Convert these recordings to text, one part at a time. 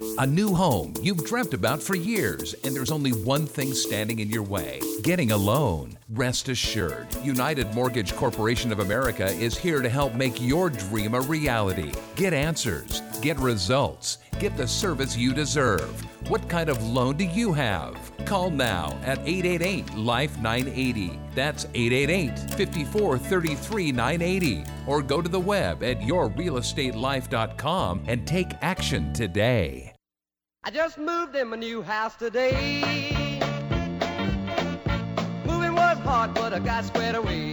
A new home you've dreamt about for years, and there's only one thing standing in your way getting a loan. Rest assured, United Mortgage Corporation of America is here to help make your dream a reality. Get answers, get results, get the service you deserve. What kind of loan do you have? Call now at 888 Life 980. That's 888 54 33 980. Or go to the web at yourrealestatelife.com and take action today. I just moved in my new house today. But I got squared away.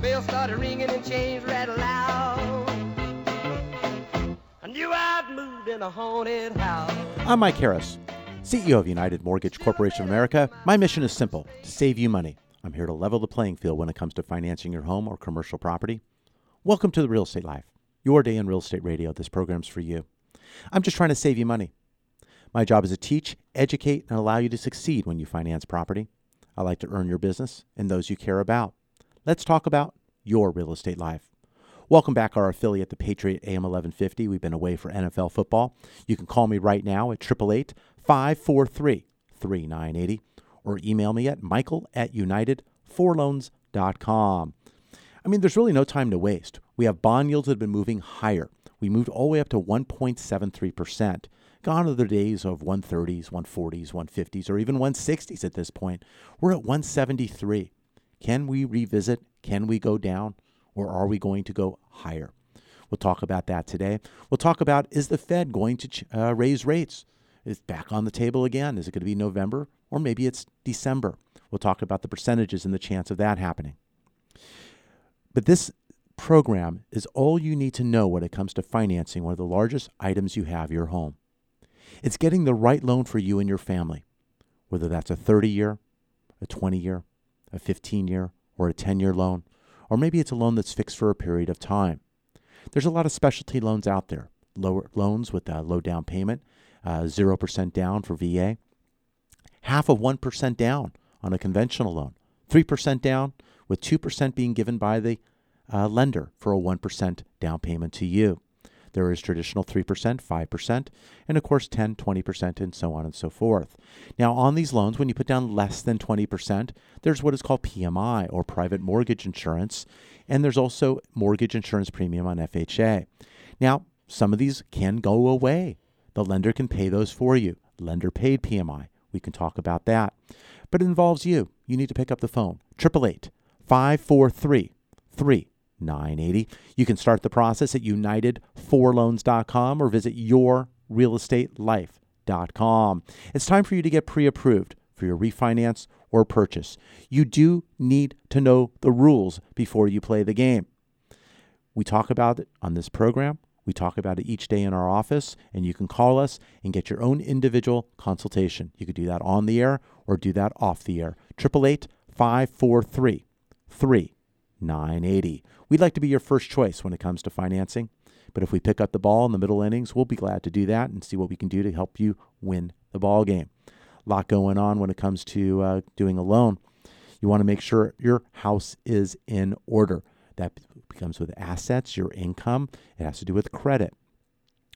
Bells started ringing and chains rattled loud. I knew I'd moved in a haunted house. I'm Mike Harris, CEO of United Mortgage Corporation of America. My mission is simple to save you money. I'm here to level the playing field when it comes to financing your home or commercial property. Welcome to the Real Estate Life, your day in real estate radio. This program's for you. I'm just trying to save you money. My job is to teach, educate, and allow you to succeed when you finance property. I like to earn your business and those you care about. Let's talk about your real estate life. Welcome back, our affiliate, the Patriot AM 1150. We've been away for NFL football. You can call me right now at 888 543 3980 or email me at michael at unitedforloans.com. I mean, there's really no time to waste. We have bond yields that have been moving higher. We moved all the way up to 1.73%. Gone are the days of 130s, 140s, 150s, or even 160s at this point. We're at 173. Can we revisit? Can we go down? Or are we going to go higher? We'll talk about that today. We'll talk about is the Fed going to uh, raise rates? Is back on the table again? Is it going to be November or maybe it's December? We'll talk about the percentages and the chance of that happening. But this program is all you need to know when it comes to financing one of the largest items you have your home. It's getting the right loan for you and your family, whether that's a 30 year, a 20 year, a 15 year, or a 10 year loan, or maybe it's a loan that's fixed for a period of time. There's a lot of specialty loans out there, lower loans with a low down payment, uh, 0% down for VA, half of 1% down on a conventional loan, 3% down, with 2% being given by the uh, lender for a 1% down payment to you. There is traditional 3%, 5%, and of course 10, 20%, and so on and so forth. Now, on these loans, when you put down less than 20%, there's what is called PMI or private mortgage insurance, and there's also mortgage insurance premium on FHA. Now, some of these can go away. The lender can pay those for you. Lender paid PMI. We can talk about that. But it involves you. You need to pick up the phone. 888 543 3980. You can start the process at unitedforloans.com or visit yourrealestatelife.com. It's time for you to get pre approved for your refinance or purchase. You do need to know the rules before you play the game. We talk about it on this program. We talk about it each day in our office, and you can call us and get your own individual consultation. You could do that on the air or do that off the air. 888 543 3980. We'd like to be your first choice when it comes to financing, but if we pick up the ball in the middle innings, we'll be glad to do that and see what we can do to help you win the ball game. A lot going on when it comes to uh, doing a loan. You want to make sure your house is in order. That becomes with assets, your income. It has to do with credit.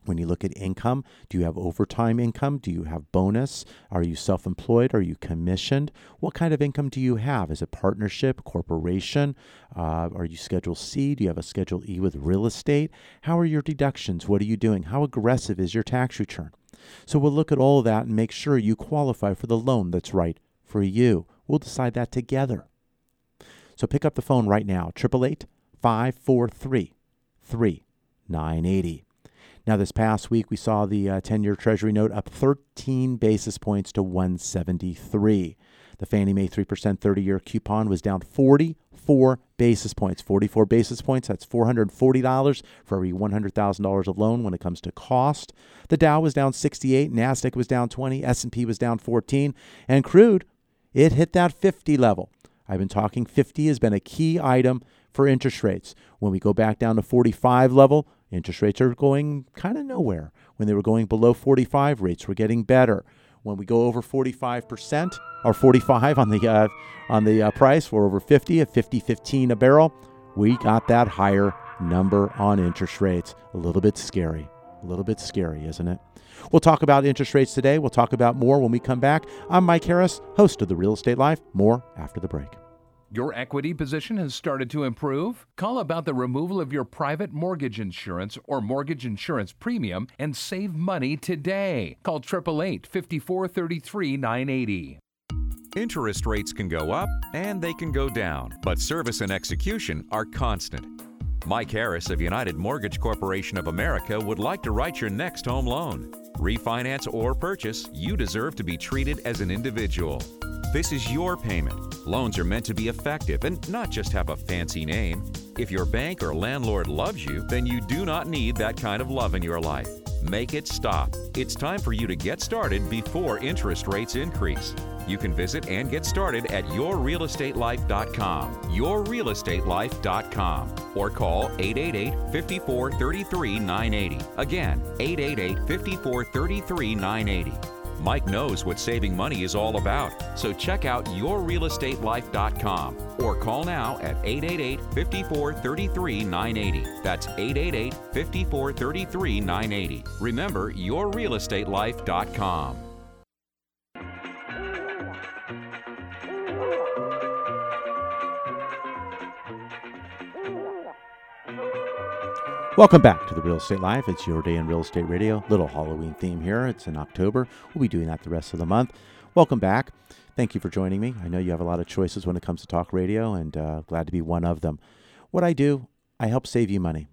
When you look at income, do you have overtime income? Do you have bonus? Are you self employed? Are you commissioned? What kind of income do you have? Is it partnership, corporation? Uh, are you Schedule C? Do you have a Schedule E with real estate? How are your deductions? What are you doing? How aggressive is your tax return? So we'll look at all of that and make sure you qualify for the loan that's right for you. We'll decide that together. So pick up the phone right now, 888 543 3980. Now, this past week, we saw the 10 uh, year Treasury note up 13 basis points to 173. The Fannie Mae 3% 30 year coupon was down 44 basis points. 44 basis points, that's $440 for every $100,000 of loan when it comes to cost. The Dow was down 68, Nasdaq was down 20, S&P was down 14, and crude, it hit that 50 level. I've been talking 50 has been a key item for interest rates. When we go back down to 45 level, interest rates are going kind of nowhere. When they were going below 45, rates were getting better. When we go over 45% or 45 on the uh, on the uh, price, we're over 50 at 50.15 a barrel. We got that higher number on interest rates. A little bit scary. A little bit scary, isn't it? We'll talk about interest rates today. We'll talk about more when we come back. I'm Mike Harris, host of the Real Estate Life. More after the break. Your equity position has started to improve? Call about the removal of your private mortgage insurance or mortgage insurance premium and save money today. Call 888 5433 980. Interest rates can go up and they can go down, but service and execution are constant. Mike Harris of United Mortgage Corporation of America would like to write your next home loan. Refinance or purchase, you deserve to be treated as an individual. This is your payment. Loans are meant to be effective and not just have a fancy name. If your bank or landlord loves you, then you do not need that kind of love in your life. Make it stop. It's time for you to get started before interest rates increase. You can visit and get started at yourrealestatelife.com, yourrealestatelife.com, or call 888 54 33 980. Again, 888 54 33 980. Mike knows what saving money is all about, so check out yourrealestatelife.com or call now at 888 54 33 980. That's 888 54 33 980. Remember, yourrealestatelife.com. Welcome back to the Real Estate Life. It's your day in real estate radio. Little Halloween theme here. It's in October. We'll be doing that the rest of the month. Welcome back. Thank you for joining me. I know you have a lot of choices when it comes to talk radio, and uh, glad to be one of them. What I do, I help save you money,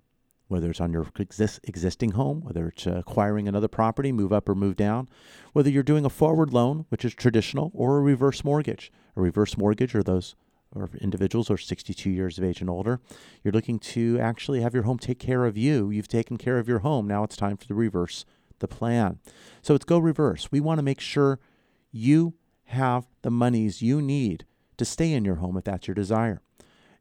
whether it's on your exist- existing home, whether it's uh, acquiring another property, move up or move down, whether you're doing a forward loan, which is traditional, or a reverse mortgage. A reverse mortgage are those or individuals are 62 years of age and older. You're looking to actually have your home take care of you. You've taken care of your home. Now it's time for the reverse the plan. So it's go reverse. We want to make sure you have the monies you need to stay in your home if that's your desire.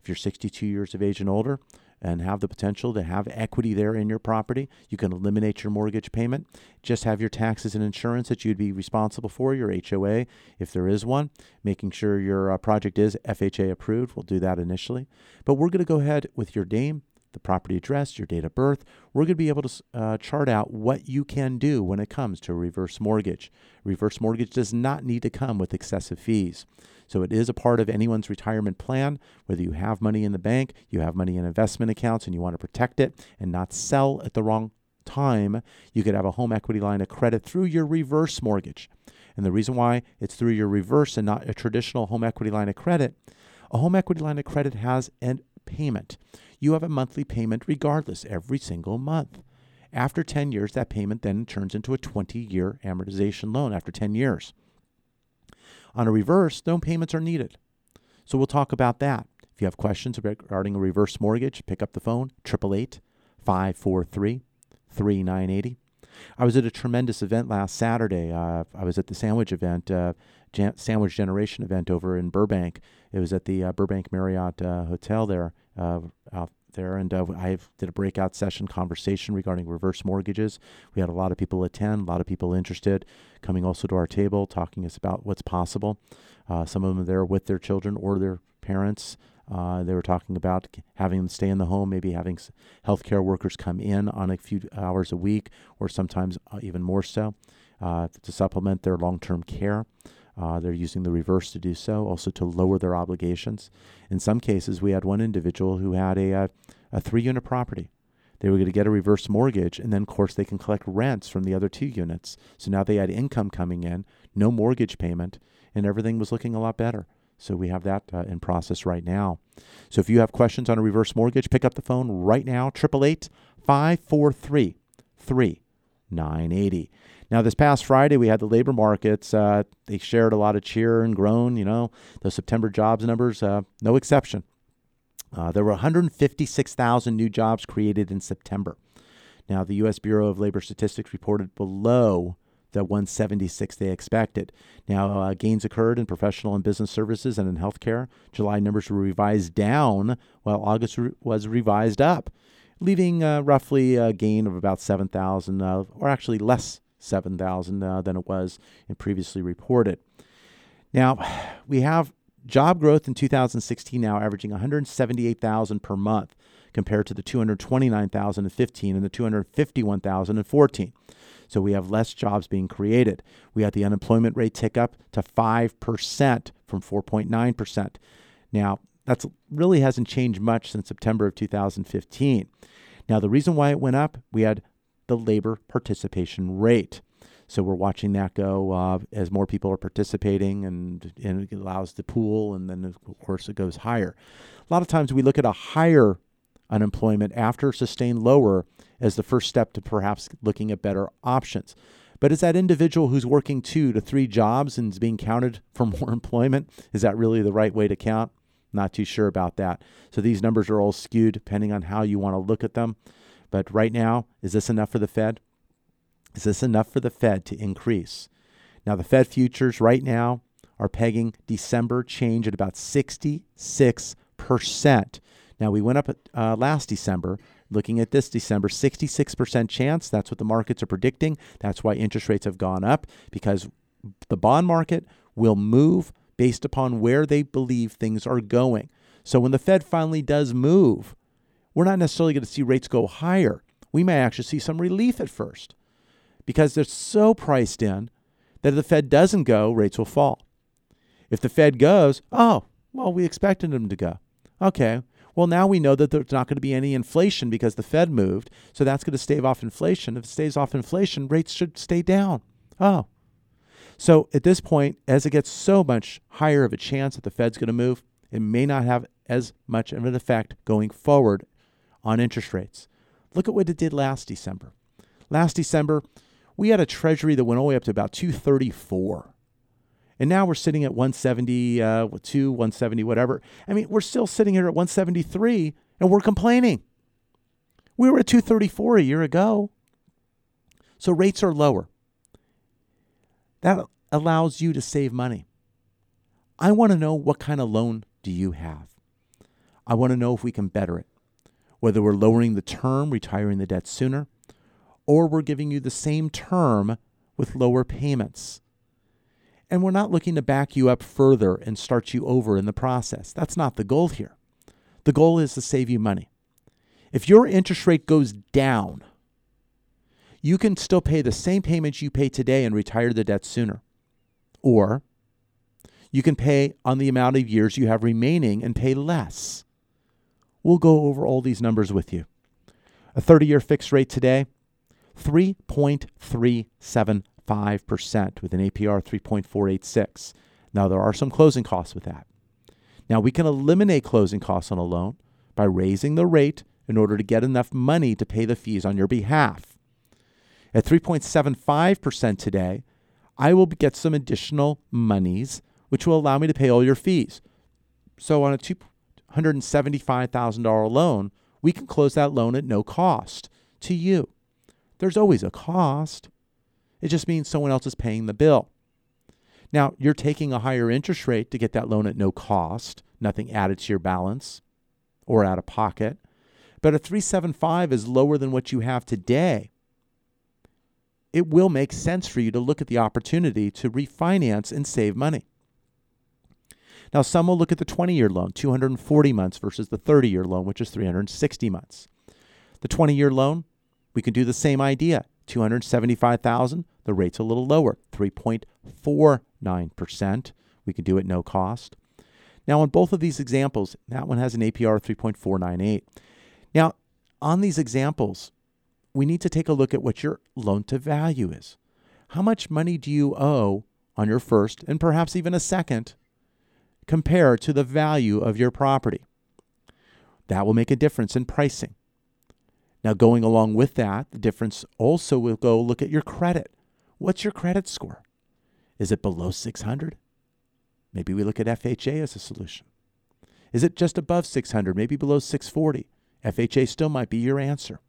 If you're 62 years of age and older, and have the potential to have equity there in your property. You can eliminate your mortgage payment. Just have your taxes and insurance that you'd be responsible for, your HOA, if there is one, making sure your uh, project is FHA approved. We'll do that initially. But we're going to go ahead with your name, the property address, your date of birth. We're going to be able to uh, chart out what you can do when it comes to a reverse mortgage. Reverse mortgage does not need to come with excessive fees. So it is a part of anyone's retirement plan, whether you have money in the bank, you have money in investment accounts, and you want to protect it and not sell at the wrong time, you could have a home equity line of credit through your reverse mortgage. And the reason why it's through your reverse and not a traditional home equity line of credit, a home equity line of credit has a payment. You have a monthly payment regardless every single month. After 10 years, that payment then turns into a 20 year amortization loan after 10 years. On a reverse, no payments are needed. So we'll talk about that. If you have questions regarding a reverse mortgage, pick up the phone, 888 543 3980. I was at a tremendous event last Saturday. Uh, I was at the sandwich event, uh, Jan- Sandwich Generation event over in Burbank. It was at the uh, Burbank Marriott uh, Hotel there uh, out there, and uh, I did a breakout session conversation regarding reverse mortgages. We had a lot of people attend, a lot of people interested, coming also to our table, talking us about what's possible. Uh, some of them there with their children or their parents. Uh, they were talking about having them stay in the home, maybe having healthcare workers come in on a few hours a week, or sometimes even more so, uh, to supplement their long-term care. Uh, they're using the reverse to do so, also to lower their obligations. In some cases, we had one individual who had a, a, uh, a three unit property. They were going to get a reverse mortgage, and then, of course, they can collect rents from the other two units. So now they had income coming in, no mortgage payment, and everything was looking a lot better. So we have that uh, in process right now. So if you have questions on a reverse mortgage, pick up the phone right now, 888 543 3980. Now, this past Friday, we had the labor markets. Uh, they shared a lot of cheer and groan. You know, the September jobs numbers, uh, no exception. Uh, there were 156,000 new jobs created in September. Now, the U.S. Bureau of Labor Statistics reported below the 176 they expected. Now, uh, gains occurred in professional and business services and in healthcare. July numbers were revised down, while August re- was revised up, leaving uh, roughly a gain of about 7,000, uh, or actually less 7,000 uh, than it was in previously reported. Now, we have job growth in 2016 now averaging 178,000 per month compared to the 229,015 and the 251,014. So we have less jobs being created. We had the unemployment rate tick up to 5% from 4.9%. Now, that really hasn't changed much since September of 2015. Now, the reason why it went up, we had the labor participation rate. So we're watching that go uh, as more people are participating, and, and it allows the pool, and then of course it goes higher. A lot of times we look at a higher unemployment after sustained lower as the first step to perhaps looking at better options. But is that individual who's working two to three jobs and is being counted for more employment? Is that really the right way to count? Not too sure about that. So these numbers are all skewed depending on how you want to look at them. But right now, is this enough for the Fed? Is this enough for the Fed to increase? Now, the Fed futures right now are pegging December change at about 66%. Now, we went up uh, last December. Looking at this December, 66% chance. That's what the markets are predicting. That's why interest rates have gone up because the bond market will move based upon where they believe things are going. So when the Fed finally does move, we're not necessarily going to see rates go higher. We may actually see some relief at first because they're so priced in that if the Fed doesn't go, rates will fall. If the Fed goes, oh, well, we expected them to go. Okay, well, now we know that there's not going to be any inflation because the Fed moved. So that's going to stave off inflation. If it stays off inflation, rates should stay down. Oh. So at this point, as it gets so much higher of a chance that the Fed's going to move, it may not have as much of an effect going forward on interest rates. Look at what it did last December. Last December, we had a treasury that went all the way up to about 234. And now we're sitting at 170, uh, 2, 170, whatever. I mean, we're still sitting here at 173 and we're complaining. We were at 234 a year ago. So rates are lower. That allows you to save money. I want to know what kind of loan do you have? I want to know if we can better it. Whether we're lowering the term, retiring the debt sooner, or we're giving you the same term with lower payments. And we're not looking to back you up further and start you over in the process. That's not the goal here. The goal is to save you money. If your interest rate goes down, you can still pay the same payments you pay today and retire the debt sooner. Or you can pay on the amount of years you have remaining and pay less. We'll go over all these numbers with you. A 30 year fixed rate today, 3.37 5% with an APR 3.486. Now, there are some closing costs with that. Now, we can eliminate closing costs on a loan by raising the rate in order to get enough money to pay the fees on your behalf. At 3.75% today, I will get some additional monies, which will allow me to pay all your fees. So, on a $275,000 loan, we can close that loan at no cost to you. There's always a cost. It just means someone else is paying the bill. Now, you're taking a higher interest rate to get that loan at no cost, nothing added to your balance or out of pocket. But a 375 is lower than what you have today. It will make sense for you to look at the opportunity to refinance and save money. Now, some will look at the 20 year loan, 240 months, versus the 30 year loan, which is 360 months. The 20 year loan, we can do the same idea. 275,000, the rate's a little lower, 3.49%. We can do it no cost. Now, in both of these examples, that one has an APR of 3.498. Now, on these examples, we need to take a look at what your loan to value is. How much money do you owe on your first and perhaps even a second compared to the value of your property? That will make a difference in pricing. Now, going along with that, the difference also will go look at your credit. What's your credit score? Is it below 600? Maybe we look at FHA as a solution. Is it just above 600, maybe below 640? FHA still might be your answer.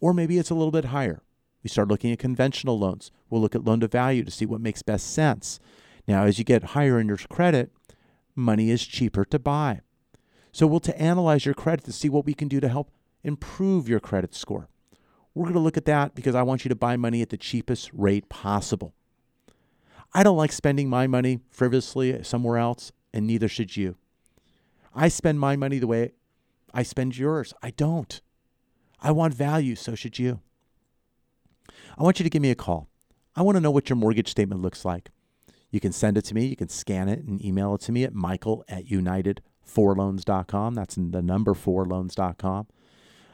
Or maybe it's a little bit higher. We start looking at conventional loans. We'll look at loan to value to see what makes best sense. Now, as you get higher in your credit, money is cheaper to buy. So we'll to analyze your credit to see what we can do to help improve your credit score. We're going to look at that because I want you to buy money at the cheapest rate possible. I don't like spending my money frivolously somewhere else, and neither should you. I spend my money the way I spend yours. I don't. I want value, so should you. I want you to give me a call. I want to know what your mortgage statement looks like. You can send it to me. You can scan it and email it to me at michael at united4loans.com. That's the number 4loans.com.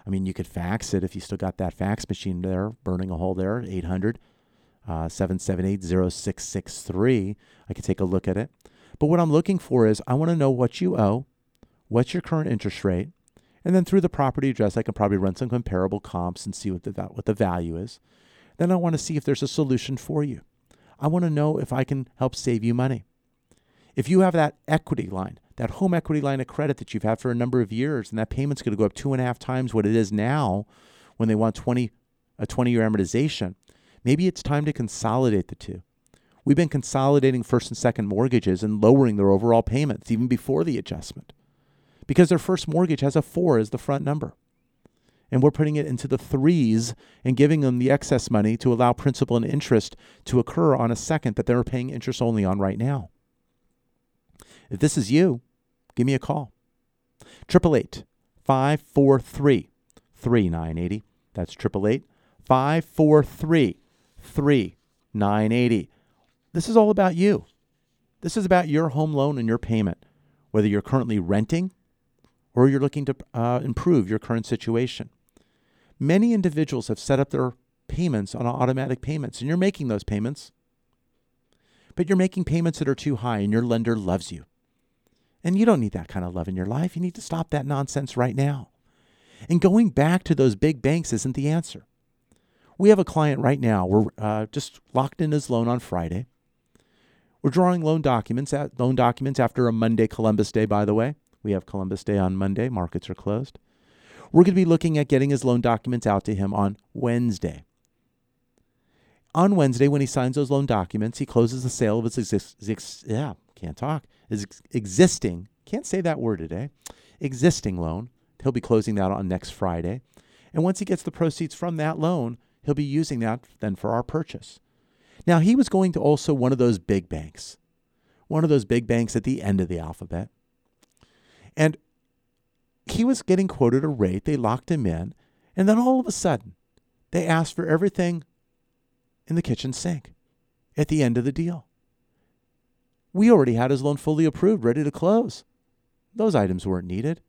I mean, you could fax it if you still got that fax machine there, burning a hole there, 800 uh, 778 0663. I could take a look at it. But what I'm looking for is I want to know what you owe, what's your current interest rate, and then through the property address, I can probably run some comparable comps and see what the, what the value is. Then I want to see if there's a solution for you. I want to know if I can help save you money. If you have that equity line, that home equity line of credit that you've had for a number of years, and that payment's going to go up two and a half times what it is now when they want 20, a 20 year amortization, maybe it's time to consolidate the two. We've been consolidating first and second mortgages and lowering their overall payments even before the adjustment because their first mortgage has a four as the front number. And we're putting it into the threes and giving them the excess money to allow principal and interest to occur on a second that they're paying interest only on right now. If this is you, give me a call. 888 543 3980. That's 888 543 3980. This is all about you. This is about your home loan and your payment, whether you're currently renting or you're looking to uh, improve your current situation. Many individuals have set up their payments on automatic payments, and you're making those payments, but you're making payments that are too high, and your lender loves you. And you don't need that kind of love in your life. You need to stop that nonsense right now. And going back to those big banks isn't the answer. We have a client right now. We're uh, just locked in his loan on Friday. We're drawing loan documents, at, loan documents after a Monday Columbus Day, by the way. We have Columbus Day on Monday, markets are closed. We're going to be looking at getting his loan documents out to him on Wednesday. On Wednesday, when he signs those loan documents, he closes the sale of his exist, yeah, can't talk, his existing, can't say that word today, existing loan. He'll be closing that on next Friday. And once he gets the proceeds from that loan, he'll be using that then for our purchase. Now, he was going to also one of those big banks, one of those big banks at the end of the alphabet. And he was getting quoted a rate. They locked him in. And then all of a sudden, they asked for everything in the kitchen sink at the end of the deal. We already had his loan fully approved, ready to close. Those items weren't needed.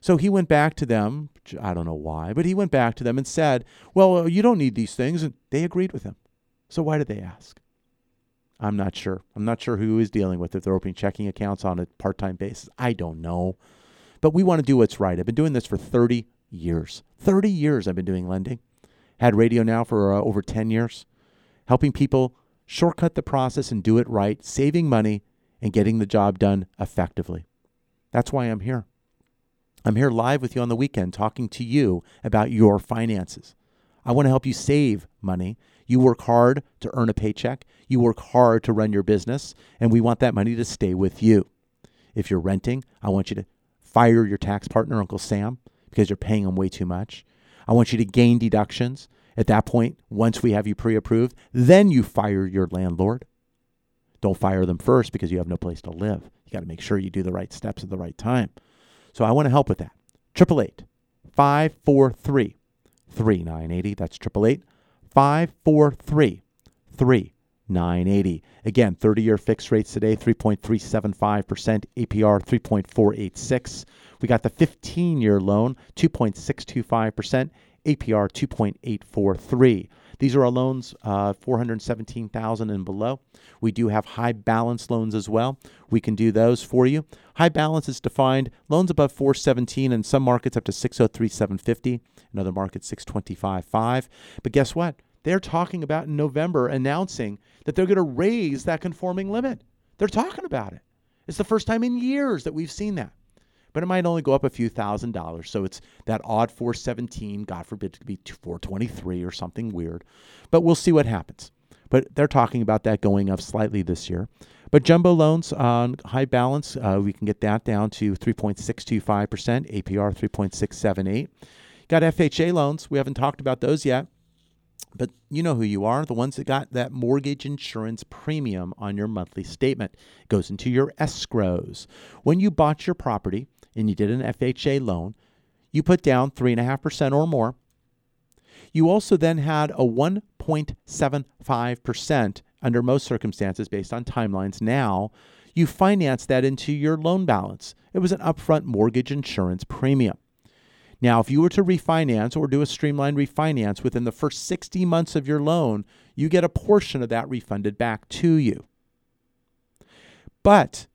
So he went back to them. I don't know why, but he went back to them and said, Well, you don't need these things. And they agreed with him. So why did they ask? I'm not sure. I'm not sure who is dealing with it. They're opening checking accounts on a part time basis. I don't know. But we want to do what's right. I've been doing this for 30 years. 30 years I've been doing lending. Had radio now for uh, over 10 years, helping people shortcut the process and do it right, saving money and getting the job done effectively. That's why I'm here. I'm here live with you on the weekend talking to you about your finances. I want to help you save money you work hard to earn a paycheck, you work hard to run your business, and we want that money to stay with you. If you're renting, I want you to fire your tax partner, Uncle Sam, because you're paying them way too much. I want you to gain deductions. At that point, once we have you pre approved, then you fire your landlord. Don't fire them first because you have no place to live. You got to make sure you do the right steps at the right time. So I want to help with that. 888 543 3980. That's 888 543 3980. Again, 30 year fixed rates today, 3.375%, APR 3.486. We got the 15 year loan, 2.625%, APR 2.843. These are our loans, uh, 417,000 and below. We do have high balance loans as well. We can do those for you. High balance is defined loans above 417 in some markets up to 603,750, in other markets 625.5. But guess what? They're talking about in November announcing that they're going to raise that conforming limit. They're talking about it. It's the first time in years that we've seen that. But it might only go up a few thousand dollars. So it's that odd 417, God forbid to be 423 or something weird. But we'll see what happens. But they're talking about that going up slightly this year. But jumbo loans on high balance, uh, we can get that down to 3.625%, APR 3.678. Got FHA loans. We haven't talked about those yet. But you know who you are, the ones that got that mortgage insurance premium on your monthly statement. It goes into your escrows. When you bought your property and you did an FHA loan, you put down 3.5% or more. You also then had a 1.75% under most circumstances based on timelines. Now, you finance that into your loan balance. It was an upfront mortgage insurance premium. Now, if you were to refinance or do a streamlined refinance within the first 60 months of your loan, you get a portion of that refunded back to you. But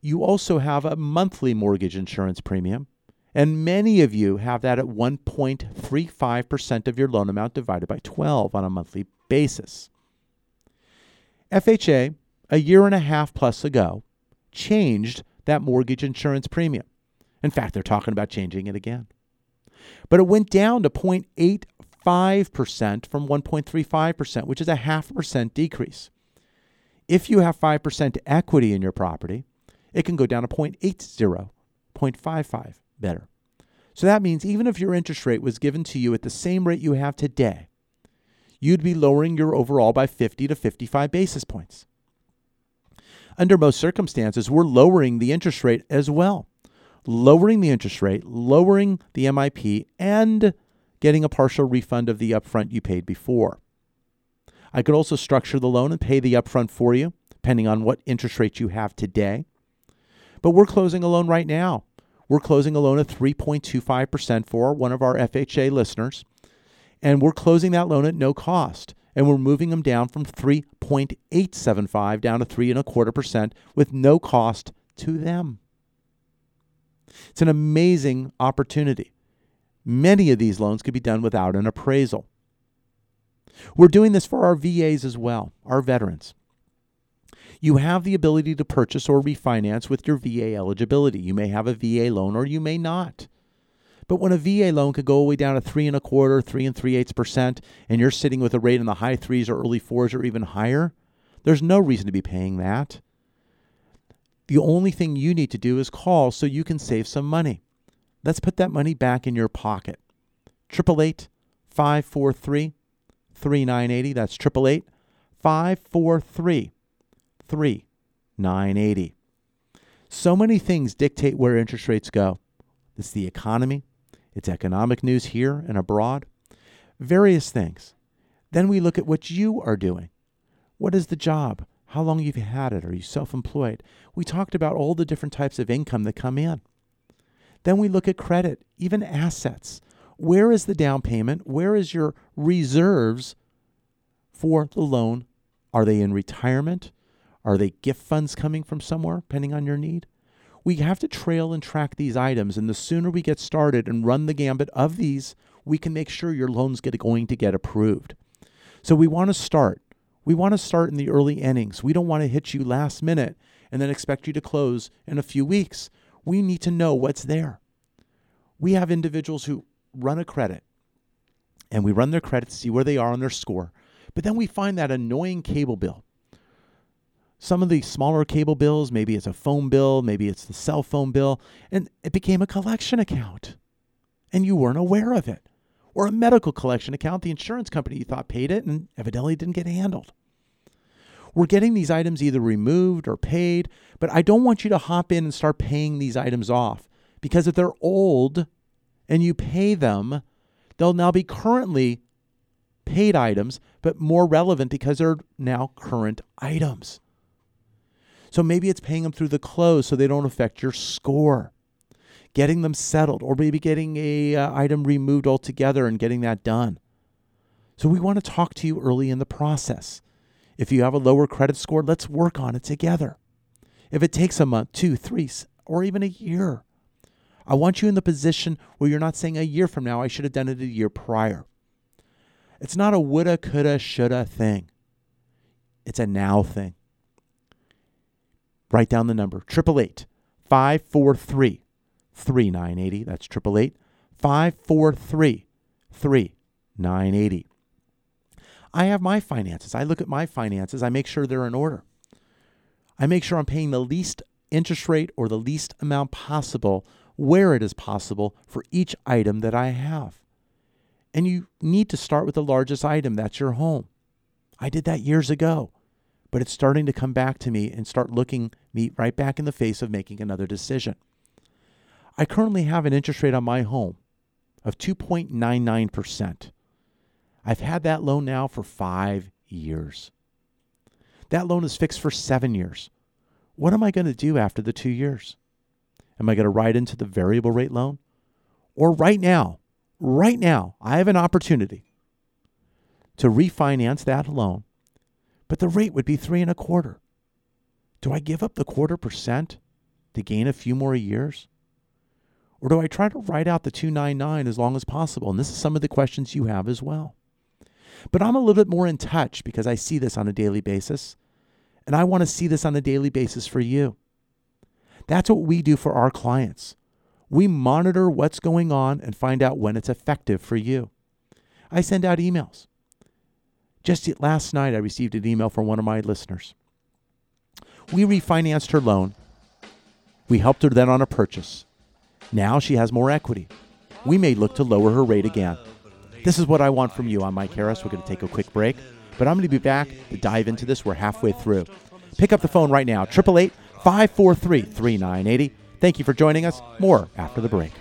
you also have a monthly mortgage insurance premium, and many of you have that at 1.35% of your loan amount divided by 12 on a monthly basis. FHA, a year and a half plus ago, changed that mortgage insurance premium. In fact, they're talking about changing it again but it went down to 0.85% from 1.35%, which is a half percent decrease. If you have 5% equity in your property, it can go down to 0.80, 0.55 better. So that means even if your interest rate was given to you at the same rate you have today, you'd be lowering your overall by 50 to 55 basis points. Under most circumstances, we're lowering the interest rate as well lowering the interest rate, lowering the MIP, and getting a partial refund of the upfront you paid before. I could also structure the loan and pay the upfront for you, depending on what interest rate you have today. But we're closing a loan right now. We're closing a loan at 3.25% for one of our FHA listeners, and we're closing that loan at no cost. And we're moving them down from 3.875 down to three and a quarter percent with no cost to them. It's an amazing opportunity. Many of these loans could be done without an appraisal. We're doing this for our VAs as well, our veterans. You have the ability to purchase or refinance with your VA eligibility. You may have a VA loan or you may not. But when a VA loan could go all the way down to three and a quarter, three and three eighths percent, and you're sitting with a rate in the high threes or early fours or even higher, there's no reason to be paying that. The only thing you need to do is call so you can save some money. Let's put that money back in your pocket. 888 543 3980. That's 888 543 3980. So many things dictate where interest rates go. It's the economy, it's economic news here and abroad, various things. Then we look at what you are doing. What is the job? How long you've had it. Are you self employed? We talked about all the different types of income that come in. Then we look at credit, even assets. Where is the down payment? Where is your reserves for the loan? Are they in retirement? Are they gift funds coming from somewhere, depending on your need? We have to trail and track these items, and the sooner we get started and run the gambit of these, we can make sure your loan's get, going to get approved. So we want to start. We want to start in the early innings. We don't want to hit you last minute and then expect you to close in a few weeks. We need to know what's there. We have individuals who run a credit and we run their credit to see where they are on their score. But then we find that annoying cable bill. Some of the smaller cable bills, maybe it's a phone bill, maybe it's the cell phone bill, and it became a collection account. And you weren't aware of it or a medical collection account the insurance company you thought paid it and evidently didn't get handled. We're getting these items either removed or paid, but I don't want you to hop in and start paying these items off because if they're old and you pay them, they'll now be currently paid items, but more relevant because they're now current items. So maybe it's paying them through the close so they don't affect your score getting them settled, or maybe getting a uh, item removed altogether and getting that done. So we want to talk to you early in the process. If you have a lower credit score, let's work on it together. If it takes a month, two, three, or even a year, I want you in the position where you're not saying a year from now, I should have done it a year prior. It's not a woulda, coulda, shoulda thing. It's a now thing. Write down the number 888 543 3980. That's 888 543 3980. I have my finances. I look at my finances. I make sure they're in order. I make sure I'm paying the least interest rate or the least amount possible where it is possible for each item that I have. And you need to start with the largest item that's your home. I did that years ago, but it's starting to come back to me and start looking me right back in the face of making another decision. I currently have an interest rate on my home of 2.99%. I've had that loan now for five years. That loan is fixed for seven years. What am I going to do after the two years? Am I going to ride into the variable rate loan? Or right now, right now, I have an opportunity to refinance that loan, but the rate would be three and a quarter. Do I give up the quarter percent to gain a few more years? Or do I try to write out the 299 as long as possible? And this is some of the questions you have as well. But I'm a little bit more in touch because I see this on a daily basis. And I want to see this on a daily basis for you. That's what we do for our clients. We monitor what's going on and find out when it's effective for you. I send out emails. Just last night, I received an email from one of my listeners. We refinanced her loan. We helped her then on a purchase. Now she has more equity. We may look to lower her rate again. This is what I want from you. I'm Mike Harris. We're going to take a quick break, but I'm going to be back to dive into this. We're halfway through. Pick up the phone right now, 888 543 3980. Thank you for joining us. More after the break.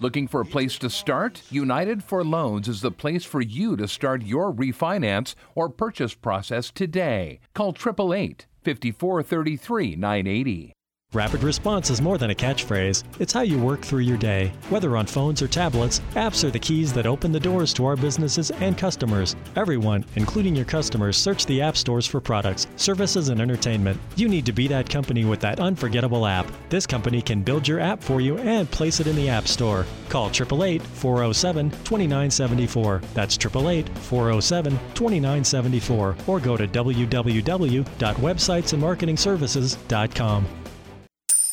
Looking for a place to start? United for Loans is the place for you to start your refinance or purchase process today. Call 888 5433 980. Rapid response is more than a catchphrase. It's how you work through your day. Whether on phones or tablets, apps are the keys that open the doors to our businesses and customers. Everyone, including your customers, search the app stores for products, services, and entertainment. You need to be that company with that unforgettable app. This company can build your app for you and place it in the App Store. Call 888 407 2974. That's 888 407 2974. Or go to www.websitesandmarketingservices.com.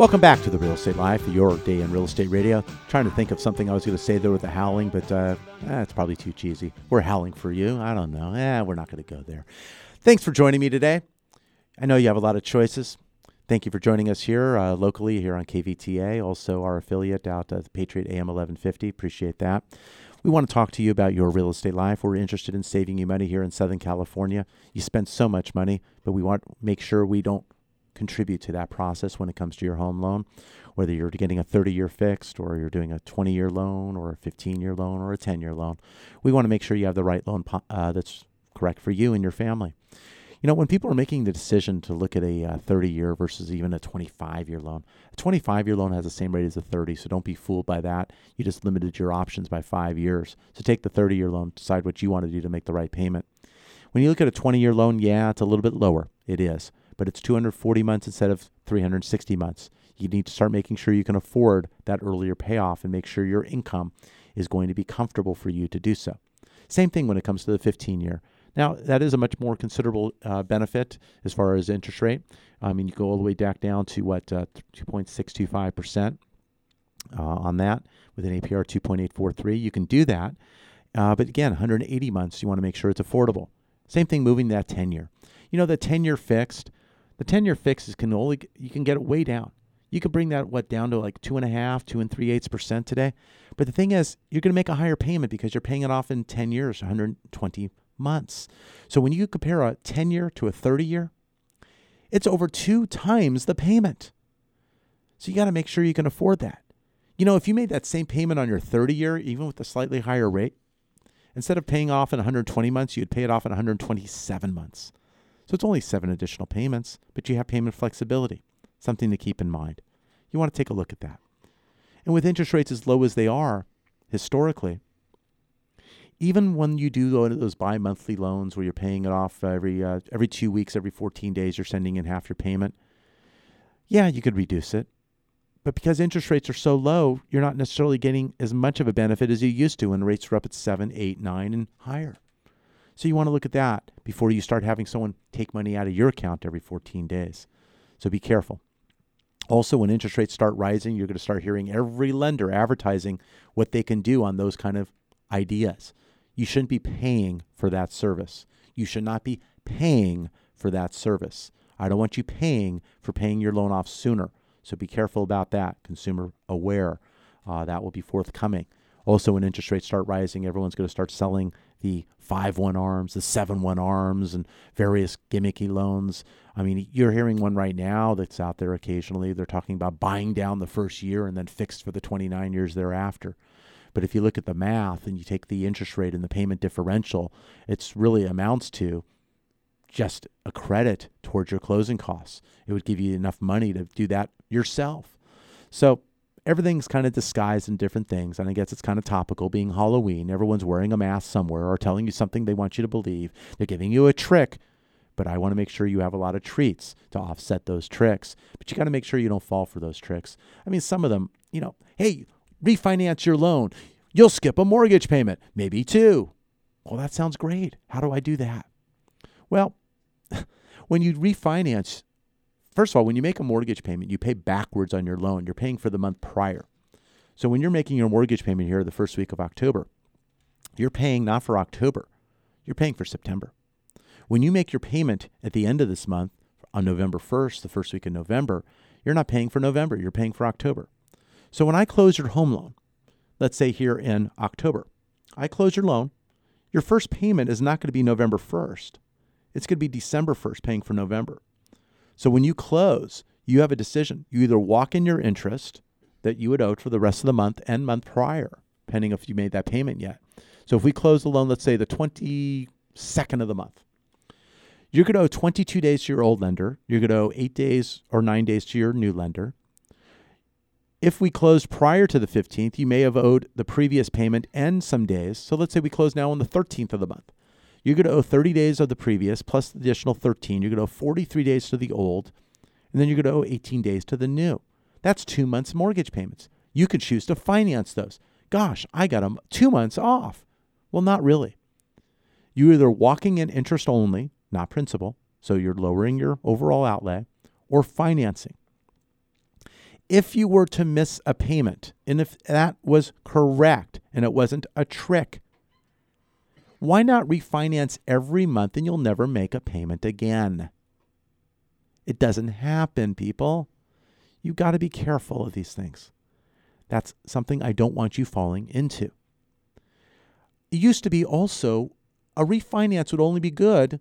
Welcome back to the Real Estate Life, your day in real estate radio. trying to think of something I was going to say there with the howling, but uh, eh, it's probably too cheesy. We're howling for you. I don't know. Eh, we're not going to go there. Thanks for joining me today. I know you have a lot of choices. Thank you for joining us here uh, locally here on KVTA, also our affiliate out at Patriot AM 1150. Appreciate that. We want to talk to you about your real estate life. We're interested in saving you money here in Southern California. You spend so much money, but we want to make sure we don't contribute to that process when it comes to your home loan, whether you're getting a 30 year fixed or you're doing a 20 year loan or a 15 year loan or a 10 year loan. We want to make sure you have the right loan uh, that's correct for you and your family. You know, when people are making the decision to look at a uh, 30 year versus even a 25 year loan, a 25 year loan has the same rate as a 30, so don't be fooled by that. You just limited your options by five years. So take the 30 year loan, decide what you want to do to make the right payment. When you look at a 20 year loan, yeah, it's a little bit lower. It is but it's 240 months instead of 360 months. You need to start making sure you can afford that earlier payoff and make sure your income is going to be comfortable for you to do so. Same thing when it comes to the 15 year. Now, that is a much more considerable uh, benefit as far as interest rate. I mean, you go all the way back down to what, uh, 2.625% uh, on that with an APR 2.843. You can do that. Uh, but again, 180 months, you want to make sure it's affordable. Same thing moving that 10 year. You know, the 10 year fixed, the 10 year fixes can only, you can get it way down. You can bring that, what, down to like two and a half, two and three eighths percent today. But the thing is, you're going to make a higher payment because you're paying it off in 10 years, 120 months. So when you compare a 10 year to a 30 year, it's over two times the payment. So you got to make sure you can afford that. You know, if you made that same payment on your 30 year, even with a slightly higher rate, instead of paying off in 120 months, you'd pay it off in 127 months. So it's only seven additional payments, but you have payment flexibility. Something to keep in mind. You want to take a look at that. And with interest rates as low as they are historically, even when you do those bi-monthly loans where you're paying it off every uh, every two weeks, every 14 days, you're sending in half your payment. Yeah, you could reduce it, but because interest rates are so low, you're not necessarily getting as much of a benefit as you used to when rates were up at seven, eight, nine, and higher. So you want to look at that before you start having someone take money out of your account every 14 days. So be careful. Also, when interest rates start rising, you're going to start hearing every lender advertising what they can do on those kind of ideas. You shouldn't be paying for that service. You should not be paying for that service. I don't want you paying for paying your loan off sooner. So be careful about that. Consumer aware. Uh, that will be forthcoming. Also, when interest rates start rising, everyone's going to start selling the 5 1 arms, the 7 1 arms, and various gimmicky loans. I mean, you're hearing one right now that's out there occasionally. They're talking about buying down the first year and then fixed for the 29 years thereafter. But if you look at the math and you take the interest rate and the payment differential, it's really amounts to just a credit towards your closing costs. It would give you enough money to do that yourself. So everything's kind of disguised in different things. And I guess it's kind of topical being Halloween. Everyone's wearing a mask somewhere or telling you something they want you to believe. They're giving you a trick, but I want to make sure you have a lot of treats to offset those tricks. But you got to make sure you don't fall for those tricks. I mean, some of them, you know, hey, refinance your loan. You'll skip a mortgage payment, maybe two. Well, that sounds great. How do I do that? Well, when you refinance, first of all, when you make a mortgage payment, you pay backwards on your loan. You're paying for the month prior. So when you're making your mortgage payment here the first week of October, you're paying not for October, you're paying for September. When you make your payment at the end of this month on November 1st, the first week of November, you're not paying for November, you're paying for October. So when I close your home loan, let's say here in October, I close your loan, your first payment is not going to be November 1st. It's going to be December 1st, paying for November. So when you close, you have a decision. You either walk in your interest that you would owe for the rest of the month and month prior, depending if you made that payment yet. So if we close the loan, let's say the 22nd of the month, you're going to owe 22 days to your old lender. You're going to owe eight days or nine days to your new lender. If we closed prior to the 15th, you may have owed the previous payment and some days. So let's say we close now on the 13th of the month. You're going to owe 30 days of the previous plus the additional 13. You're going to owe 43 days to the old, and then you're going to owe 18 days to the new. That's two months' mortgage payments. You could choose to finance those. Gosh, I got them two months off. Well, not really. You're either walking in interest only, not principal, so you're lowering your overall outlay, or financing if you were to miss a payment, and if that was correct and it wasn't a trick, why not refinance every month and you'll never make a payment again? It doesn't happen, people. You've got to be careful of these things. That's something I don't want you falling into. It used to be also a refinance would only be good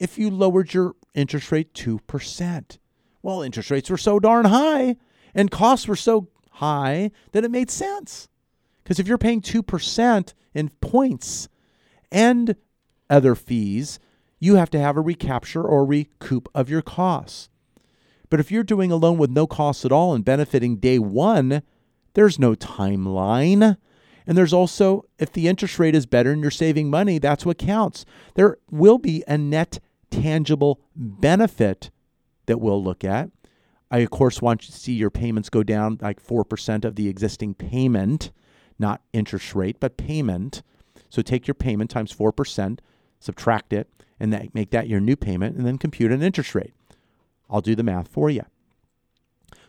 if you lowered your interest rate 2%. Well, interest rates were so darn high and costs were so high that it made sense. Because if you're paying 2% in points and other fees, you have to have a recapture or recoup of your costs. But if you're doing a loan with no costs at all and benefiting day one, there's no timeline. And there's also, if the interest rate is better and you're saving money, that's what counts. There will be a net tangible benefit that we'll look at. I, of course, want you to see your payments go down like 4% of the existing payment, not interest rate, but payment. So take your payment times 4%, subtract it, and that, make that your new payment, and then compute an interest rate. I'll do the math for you.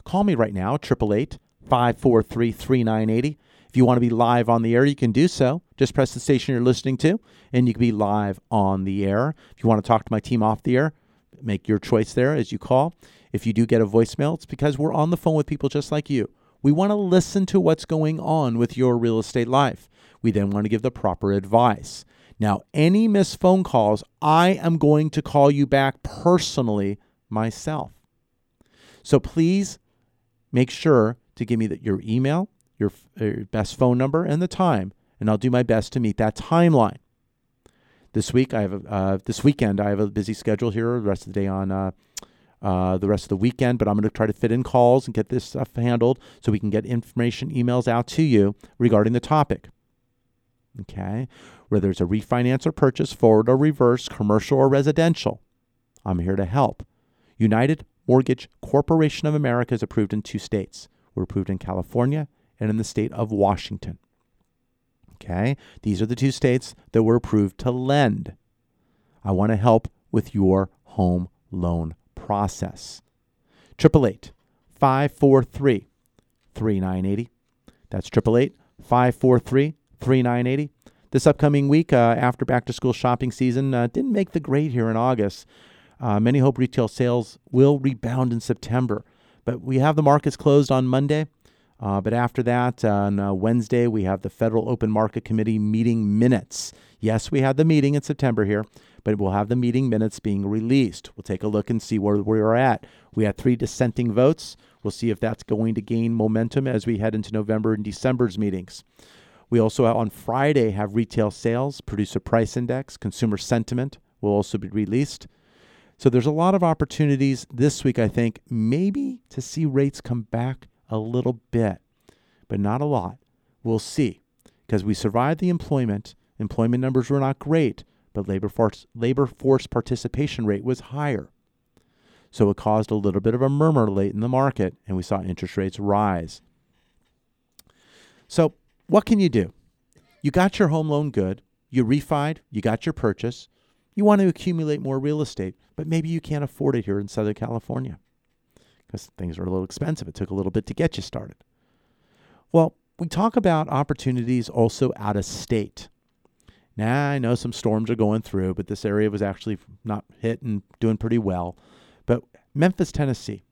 Call me right now, 888 543 3980. If you want to be live on the air, you can do so. Just press the station you're listening to, and you can be live on the air. If you want to talk to my team off the air, make your choice there as you call. If you do get a voicemail, it's because we're on the phone with people just like you. We want to listen to what's going on with your real estate life. We then want to give the proper advice. Now, any missed phone calls, I am going to call you back personally myself. So please make sure to give me the, your email, your, your best phone number, and the time, and I'll do my best to meet that timeline. This week I have a, uh, this weekend I have a busy schedule here. The rest of the day on uh, uh, the rest of the weekend, but I'm going to try to fit in calls and get this stuff handled so we can get information emails out to you regarding the topic. Okay, whether it's a refinance or purchase, forward or reverse, commercial or residential, I'm here to help. United Mortgage Corporation of America is approved in two states. We're approved in California and in the state of Washington. Okay, these are the two states that were approved to lend. I want to help with your home loan process. 888 543 3980. That's 888 543 3980. This upcoming week, uh, after back to school shopping season, uh, didn't make the grade here in August. Uh, many hope retail sales will rebound in September. But we have the markets closed on Monday. Uh, but after that, uh, on uh, Wednesday, we have the Federal Open Market Committee meeting minutes. Yes, we had the meeting in September here, but we'll have the meeting minutes being released. We'll take a look and see where we're at. We had three dissenting votes. We'll see if that's going to gain momentum as we head into November and December's meetings. We also uh, on Friday have retail sales, producer price index, consumer sentiment will also be released. So there's a lot of opportunities this week, I think, maybe to see rates come back a little bit, but not a lot. We'll see because we survived the employment. Employment numbers were not great, but labor force, labor force participation rate was higher. So it caused a little bit of a murmur late in the market, and we saw interest rates rise. So what can you do? You got your home loan good, you refied, you got your purchase, you want to accumulate more real estate, but maybe you can't afford it here in Southern California because things are a little expensive. It took a little bit to get you started. Well, we talk about opportunities also out of state. Now, I know some storms are going through, but this area was actually not hit and doing pretty well. But Memphis, Tennessee,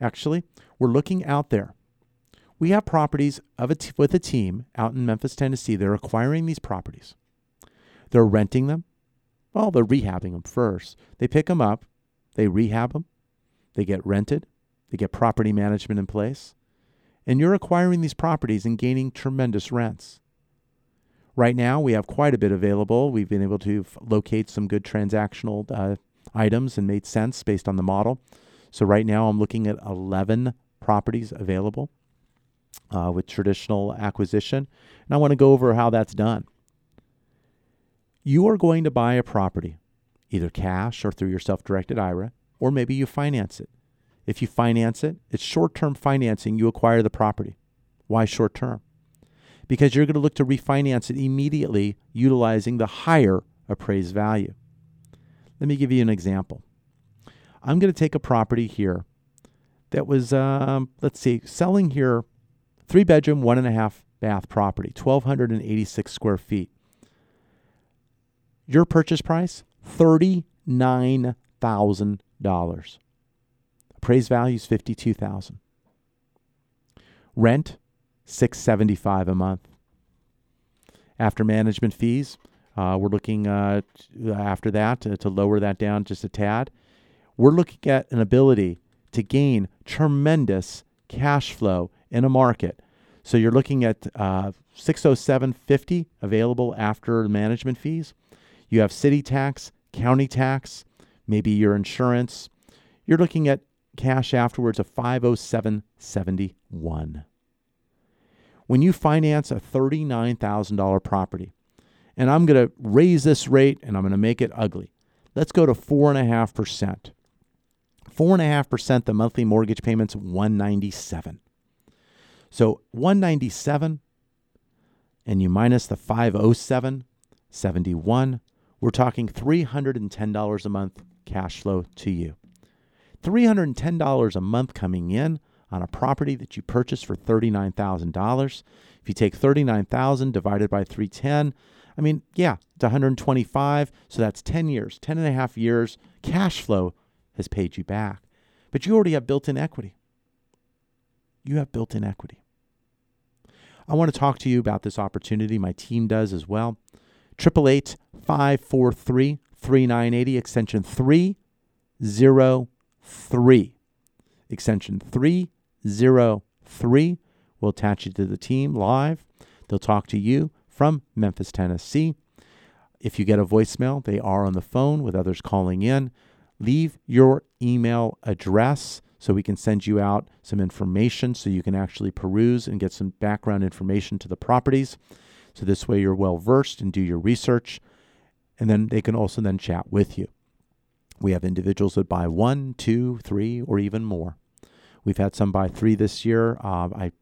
actually, we're looking out there we have properties of a t- with a team out in Memphis, Tennessee. They're acquiring these properties. They're renting them. Well, they're rehabbing them first. They pick them up, they rehab them, they get rented, they get property management in place, and you're acquiring these properties and gaining tremendous rents. Right now, we have quite a bit available. We've been able to f- locate some good transactional uh, items and made sense based on the model. So, right now, I'm looking at 11 properties available uh, with traditional acquisition. And I want to go over how that's done. You are going to buy a property, either cash or through your self directed IRA, or maybe you finance it. If you finance it, it's short term financing, you acquire the property. Why short term? Because you're going to look to refinance it immediately utilizing the higher appraised value. Let me give you an example. I'm going to take a property here that was, um, let's see, selling here Three bedroom, one and a half bath property, 1,286 square feet. Your purchase price, $39,000. Appraised value is 52000 Rent, 675 a month. After management fees, uh, we're looking uh, after that to, to lower that down just a tad. We're looking at an ability to gain tremendous cash flow in a market. So you're looking at uh, 607.50 available after management fees. You have city tax, county tax, maybe your insurance. You're looking at cash afterwards of 507.71. When you finance a $39,000 property, and I'm going to raise this rate and I'm going to make it ugly. Let's go to 4.5%. 4.5%, the monthly mortgage payment's 197 so 197 and you minus the 507, 71, we're talking $310 a month cash flow to you. $310 a month coming in on a property that you purchased for $39,000. If you take 39,000 divided by 310, I mean, yeah, it's 125, so that's 10 years, 10 and a half years cash flow has paid you back. But you already have built-in equity you have built in equity. I want to talk to you about this opportunity. My team does as well. 888 543 3980, extension 303. Extension 303 will attach you to the team live. They'll talk to you from Memphis, Tennessee. If you get a voicemail, they are on the phone with others calling in. Leave your email address so we can send you out some information so you can actually peruse and get some background information to the properties. So this way you're well versed and do your research. And then they can also then chat with you. We have individuals that buy one, two, three, or even more. We've had some buy three this year. Uh, I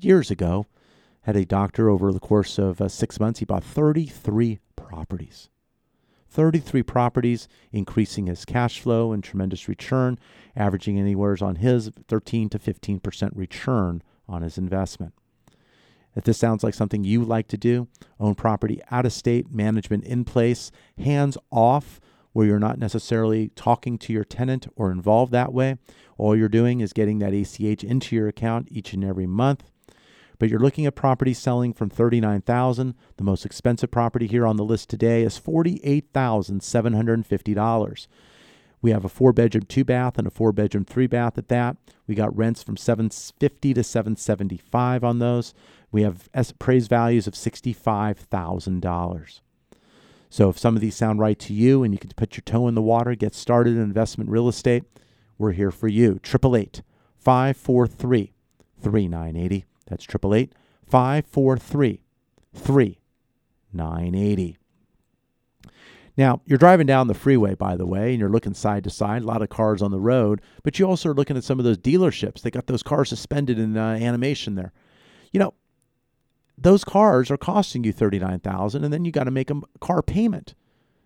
years ago had a doctor over the course of uh, six months. He bought 33 properties. 33 properties, increasing his cash flow and tremendous return, averaging anywhere on his 13 to 15% return on his investment. If this sounds like something you like to do, own property out of state, management in place, hands off, where you're not necessarily talking to your tenant or involved that way. All you're doing is getting that ACH into your account each and every month. But you're looking at properties selling from 39,000. The most expensive property here on the list today is $48,750. We have a four bedroom, two bath, and a four bedroom, three bath at that. We got rents from 750 to 775 on those. We have appraised values of $65,000. So if some of these sound right to you and you can put your toe in the water, get started in investment real estate, we're here for you. 888 543 3980. That's 888 543 3980. Now, you're driving down the freeway, by the way, and you're looking side to side, a lot of cars on the road, but you also are looking at some of those dealerships. They got those cars suspended in uh, animation there. You know, those cars are costing you 39000 and then you got to make a car payment.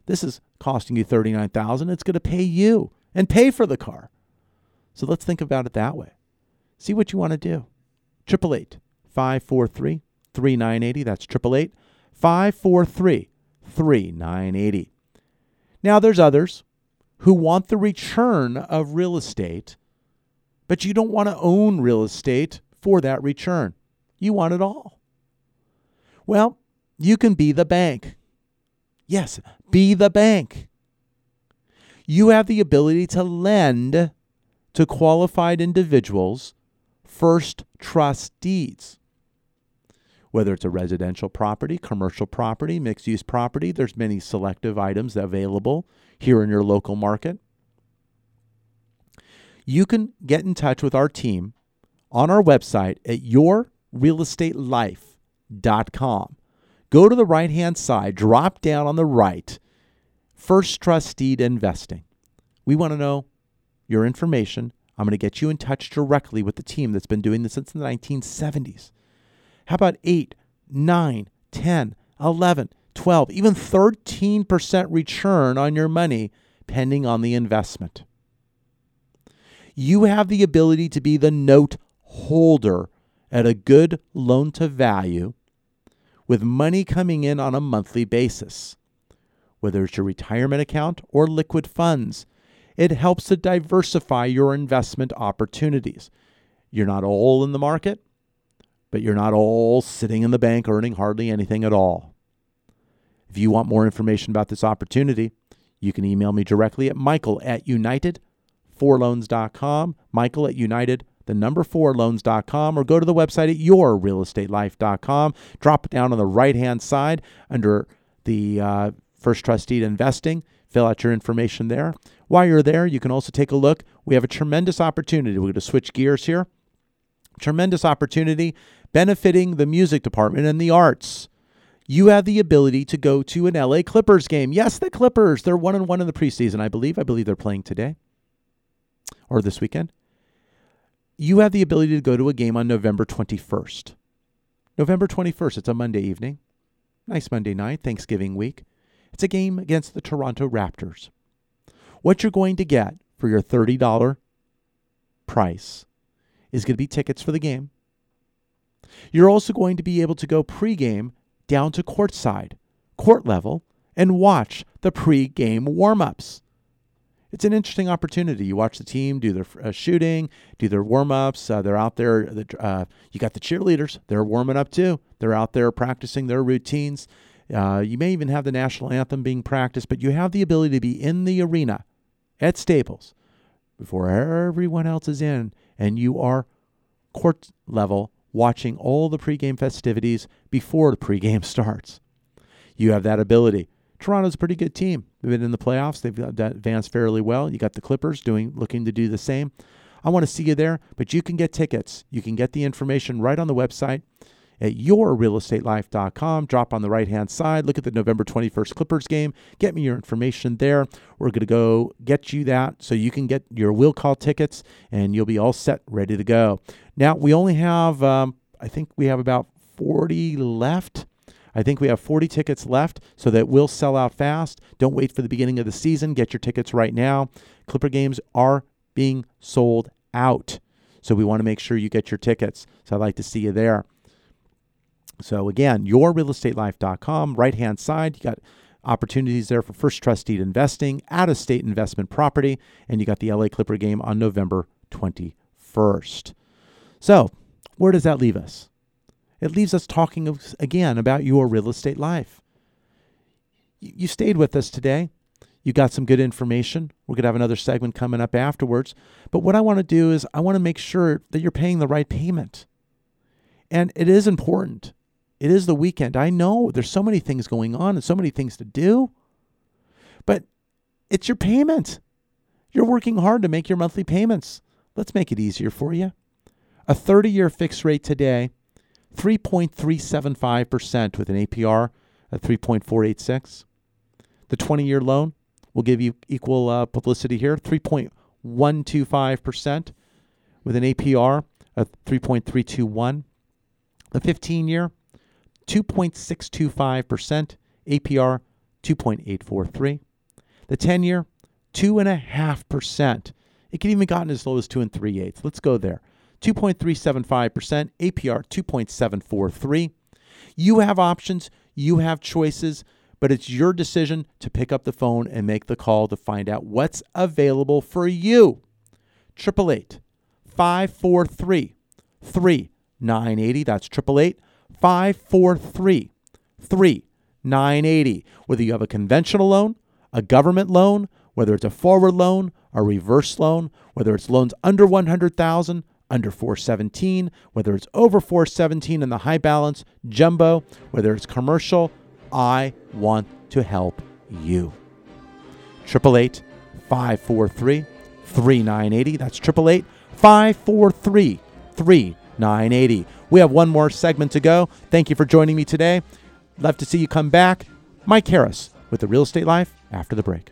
This is costing you 39000 It's going to pay you and pay for the car. So let's think about it that way. See what you want to do. 888 543 3980. That's 888 543 3980. Now, there's others who want the return of real estate, but you don't want to own real estate for that return. You want it all. Well, you can be the bank. Yes, be the bank. You have the ability to lend to qualified individuals first trust deeds. Whether it's a residential property, commercial property, mixed use property, there's many selective items available here in your local market. You can get in touch with our team on our website at yourrealestatelife.com. Go to the right hand side, drop down on the right, First Trust Deed Investing. We want to know your information. I'm going to get you in touch directly with the team that's been doing this since the 1970s. How about 8, 9, 10, 11, 12, even 13% return on your money, pending on the investment? You have the ability to be the note holder at a good loan to value with money coming in on a monthly basis. Whether it's your retirement account or liquid funds, it helps to diversify your investment opportunities. You're not all in the market, but you're not all sitting in the bank earning hardly anything at all. If you want more information about this opportunity, you can email me directly at michael at united4loans.com, michael at united, the number four loans.com, or go to the website at yourrealestatelife.com. Drop it down on the right hand side under the uh, First Trust Deed Investing. Fill out your information there. While you're there, you can also take a look. We have a tremendous opportunity. We're going to switch gears here. Tremendous opportunity benefiting the music department and the arts. You have the ability to go to an LA Clippers game. Yes, the Clippers. They're one and one in the preseason, I believe. I believe they're playing today or this weekend. You have the ability to go to a game on November 21st. November 21st, it's a Monday evening. Nice Monday night, Thanksgiving week. It's a game against the Toronto Raptors. What you're going to get for your $30 price is going to be tickets for the game, you're also going to be able to go pregame down to courtside, court level, and watch the pregame warm ups. It's an interesting opportunity. You watch the team do their uh, shooting, do their warm ups. Uh, they're out there. Uh, you got the cheerleaders. They're warming up too. They're out there practicing their routines. Uh, you may even have the national anthem being practiced, but you have the ability to be in the arena at Staples before everyone else is in and you are court level watching all the pregame festivities before the pregame starts. You have that ability. Toronto's a pretty good team. They've been in the playoffs. They've advanced fairly well. You got the Clippers doing looking to do the same. I want to see you there, but you can get tickets. You can get the information right on the website at yourrealestatelife.com. Drop on the right hand side, look at the November 21st Clippers game, get me your information there. We're going to go get you that so you can get your will call tickets and you'll be all set, ready to go. Now, we only have, um, I think we have about 40 left. I think we have 40 tickets left, so that will sell out fast. Don't wait for the beginning of the season. Get your tickets right now. Clipper games are being sold out. So we want to make sure you get your tickets. So I'd like to see you there. So again, yourrealestatelife.com, right hand side, you got opportunities there for first trust deed investing, out of state investment property, and you got the LA Clipper game on November 21st. So, where does that leave us? It leaves us talking again about your real estate life. You stayed with us today. You got some good information. We're going to have another segment coming up afterwards. But what I want to do is I want to make sure that you're paying the right payment. And it is important. It is the weekend. I know there's so many things going on and so many things to do. But it's your payment. You're working hard to make your monthly payments. Let's make it easier for you. A 30 year fixed rate today, 3.375% with an APR at 3.486. The 20 year loan will give you equal uh, publicity here, 3.125% with an APR of 3.321. The 15 year, 2.625%, APR 2.843. The 10 year, 2.5%. It can even gotten as low as 2 and 3 eighths. Let's go there. 2.375%, APR 2.743. You have options, you have choices, but it's your decision to pick up the phone and make the call to find out what's available for you. 888 543 3980. That's 888 543 3980. Whether you have a conventional loan, a government loan, whether it's a forward loan, a reverse loan, whether it's loans under 100,000, under 417, whether it's over 417 in the high balance, jumbo, whether it's commercial, I want to help you. 888 543 3980. That's 888 543 3980. We have one more segment to go. Thank you for joining me today. Love to see you come back. Mike Harris with the Real Estate Life after the break.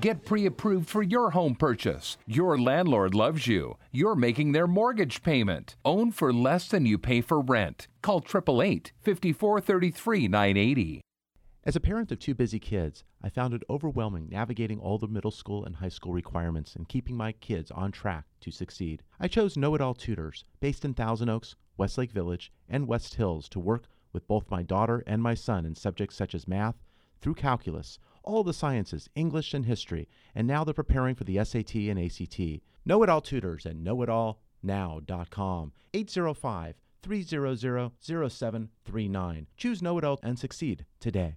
Get pre approved for your home purchase. Your landlord loves you. You're making their mortgage payment. Own for less than you pay for rent. Call 888 5433 980. As a parent of two busy kids, I found it overwhelming navigating all the middle school and high school requirements and keeping my kids on track to succeed. I chose Know It All Tutors, based in Thousand Oaks, Westlake Village, and West Hills, to work with both my daughter and my son in subjects such as math, through calculus, all the sciences, English and history, and now they're preparing for the SAT and ACT. Know It All Tutors at knowitallnow.com. 805 300 0739. Choose Know It All and succeed today.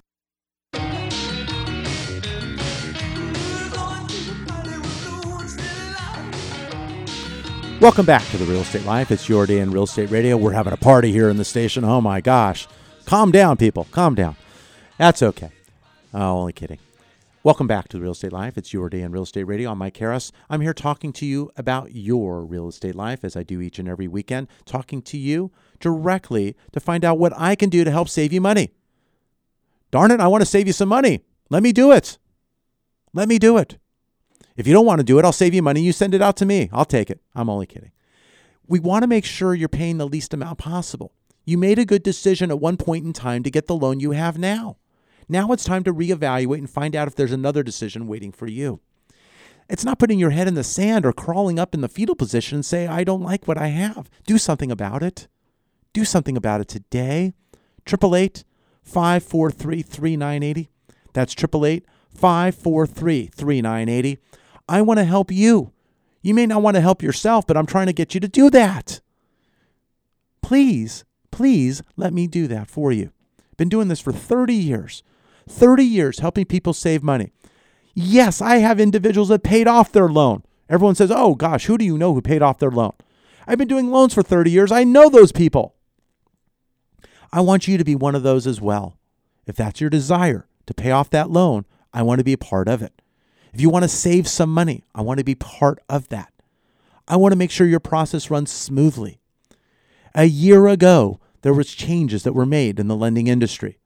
Welcome back to the Real Estate Life. It's your day in real estate radio. We're having a party here in the station. Oh my gosh. Calm down, people. Calm down. That's okay. Oh, only kidding. Welcome back to the Real Estate Life. It's your day in real estate radio. I'm Mike Harris. I'm here talking to you about your real estate life as I do each and every weekend, talking to you directly to find out what I can do to help save you money. Darn it, I want to save you some money. Let me do it. Let me do it. If you don't want to do it, I'll save you money. You send it out to me. I'll take it. I'm only kidding. We want to make sure you're paying the least amount possible. You made a good decision at one point in time to get the loan you have now. Now it's time to reevaluate and find out if there's another decision waiting for you. It's not putting your head in the sand or crawling up in the fetal position and say, I don't like what I have. Do something about it. Do something about it today. 888 543 3980. That's 888 543 3980. I want to help you. You may not want to help yourself, but I'm trying to get you to do that. Please, please let me do that for you. Been doing this for 30 years. 30 years helping people save money. Yes, I have individuals that paid off their loan. Everyone says, oh gosh, who do you know who paid off their loan? I've been doing loans for 30 years. I know those people. I want you to be one of those as well. If that's your desire to pay off that loan, I want to be a part of it. If you want to save some money, I want to be part of that. I want to make sure your process runs smoothly. A year ago, there was changes that were made in the lending industry.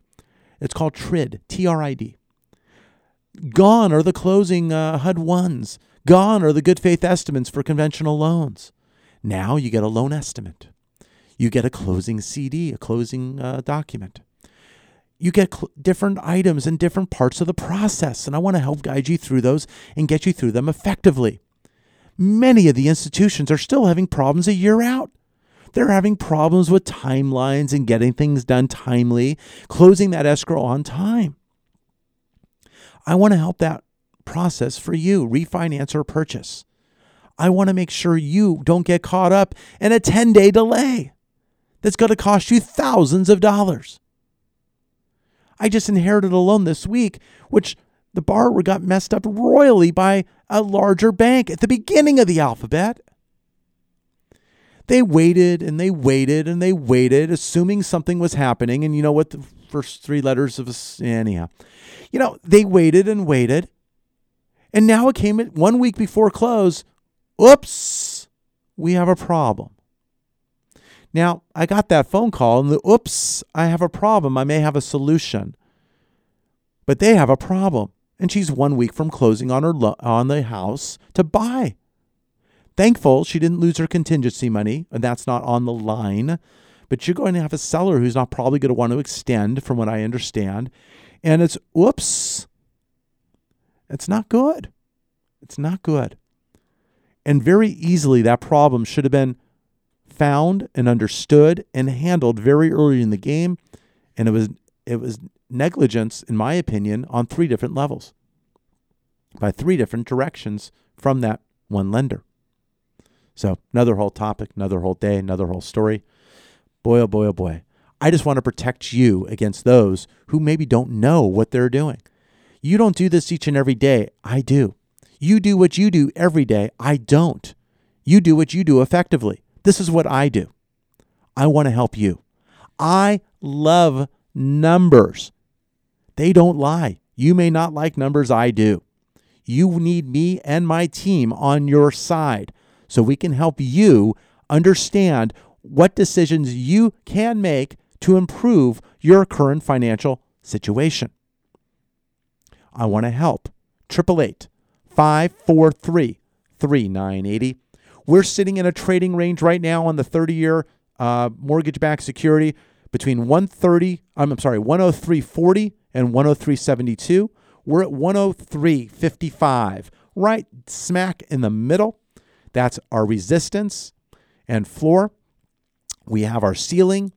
It's called TRID, T R I D. Gone are the closing uh, HUD ones. Gone are the good faith estimates for conventional loans. Now you get a loan estimate. You get a closing CD, a closing uh, document. You get cl- different items in different parts of the process, and I want to help guide you through those and get you through them effectively. Many of the institutions are still having problems a year out. They're having problems with timelines and getting things done timely, closing that escrow on time. I want to help that process for you, refinance or purchase. I want to make sure you don't get caught up in a 10 day delay that's going to cost you thousands of dollars. I just inherited a loan this week, which the borrower got messed up royally by a larger bank at the beginning of the alphabet. They waited and they waited and they waited, assuming something was happening. And you know what? The first three letters of anyhow. You know, they waited and waited. And now it came one week before close. Oops, we have a problem. Now, I got that phone call, and the oops, I have a problem. I may have a solution. But they have a problem. And she's one week from closing on her lo- on the house to buy. Thankful she didn't lose her contingency money, and that's not on the line. But you're going to have a seller who's not probably going to want to extend, from what I understand. And it's oops. It's not good. It's not good. And very easily, that problem should have been found and understood and handled very early in the game. And it was it was negligence, in my opinion, on three different levels. By three different directions from that one lender. So another whole topic, another whole day, another whole story. Boy, oh boy, oh boy. I just want to protect you against those who maybe don't know what they're doing. You don't do this each and every day. I do. You do what you do every day. I don't. You do what you do effectively. This is what I do. I want to help you. I love numbers. They don't lie. You may not like numbers. I do. You need me and my team on your side so we can help you understand what decisions you can make to improve your current financial situation. I want to help. 888 543 3980. We're sitting in a trading range right now on the 30 year uh, mortgage backed security between 130, I'm sorry, 103.40 and 103.72. We're at 103.55, right smack in the middle. That's our resistance and floor. We have our ceiling.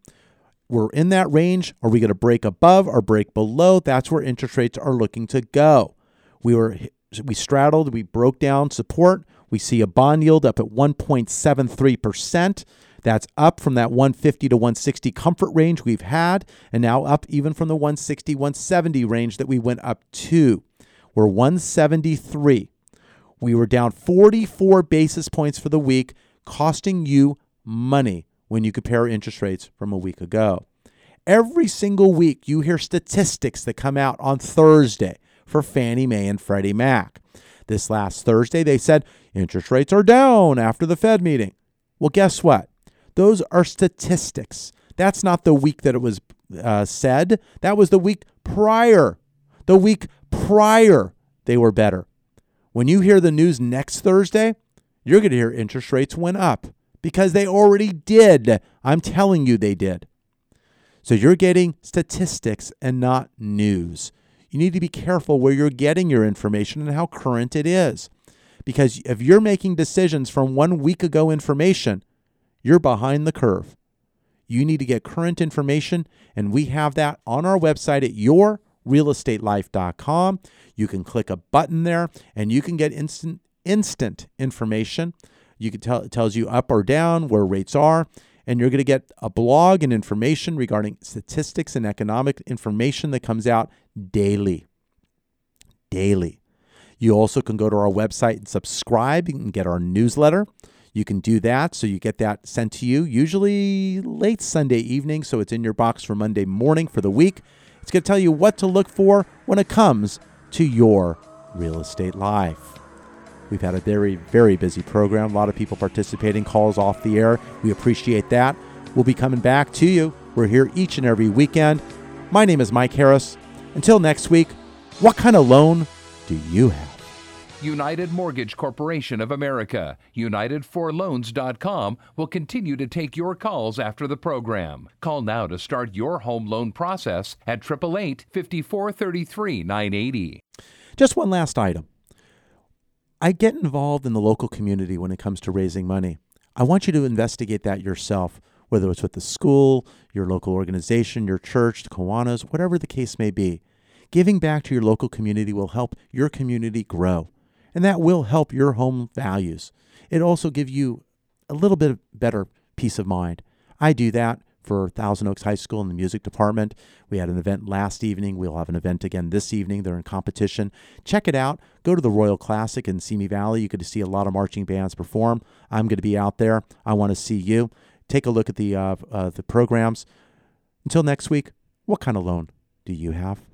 We're in that range. Are we going to break above or break below? That's where interest rates are looking to go. We were we straddled, we broke down support. We see a bond yield up at 1.73%. That's up from that 150 to 160 comfort range we've had, and now up even from the 160, 170 range that we went up to. We're 173. We were down 44 basis points for the week, costing you money when you compare interest rates from a week ago. Every single week, you hear statistics that come out on Thursday for Fannie Mae and Freddie Mac. This last Thursday, they said interest rates are down after the Fed meeting. Well, guess what? Those are statistics. That's not the week that it was uh, said. That was the week prior. The week prior, they were better. When you hear the news next Thursday, you're going to hear interest rates went up because they already did. I'm telling you, they did. So you're getting statistics and not news. You need to be careful where you're getting your information and how current it is Because if you're making decisions from one week ago information, you're behind the curve. You need to get current information, and we have that on our website at yourrealestatelife.com. You can click a button there, and you can get instant instant information. You can tell it tells you up or down where rates are, and you're going to get a blog and information regarding statistics and economic information that comes out daily. Daily. You also can go to our website and subscribe. You can get our newsletter. You can do that. So you get that sent to you usually late Sunday evening. So it's in your box for Monday morning for the week. It's going to tell you what to look for when it comes to your real estate life. We've had a very, very busy program. A lot of people participating, calls off the air. We appreciate that. We'll be coming back to you. We're here each and every weekend. My name is Mike Harris. Until next week, what kind of loan do you have? United Mortgage Corporation of America, UnitedForLoans.com will continue to take your calls after the program. Call now to start your home loan process at 888 5433 980. Just one last item. I get involved in the local community when it comes to raising money. I want you to investigate that yourself, whether it's with the school, your local organization, your church, the Kiwanis, whatever the case may be. Giving back to your local community will help your community grow, and that will help your home values. It also give you a little bit of better peace of mind. I do that for Thousand Oaks High School in the music department. We had an event last evening. We'll have an event again this evening. They're in competition. Check it out. Go to the Royal Classic in Simi Valley. You to see a lot of marching bands perform. I'm going to be out there. I want to see you. Take a look at the uh, uh, the programs. Until next week, what kind of loan do you have?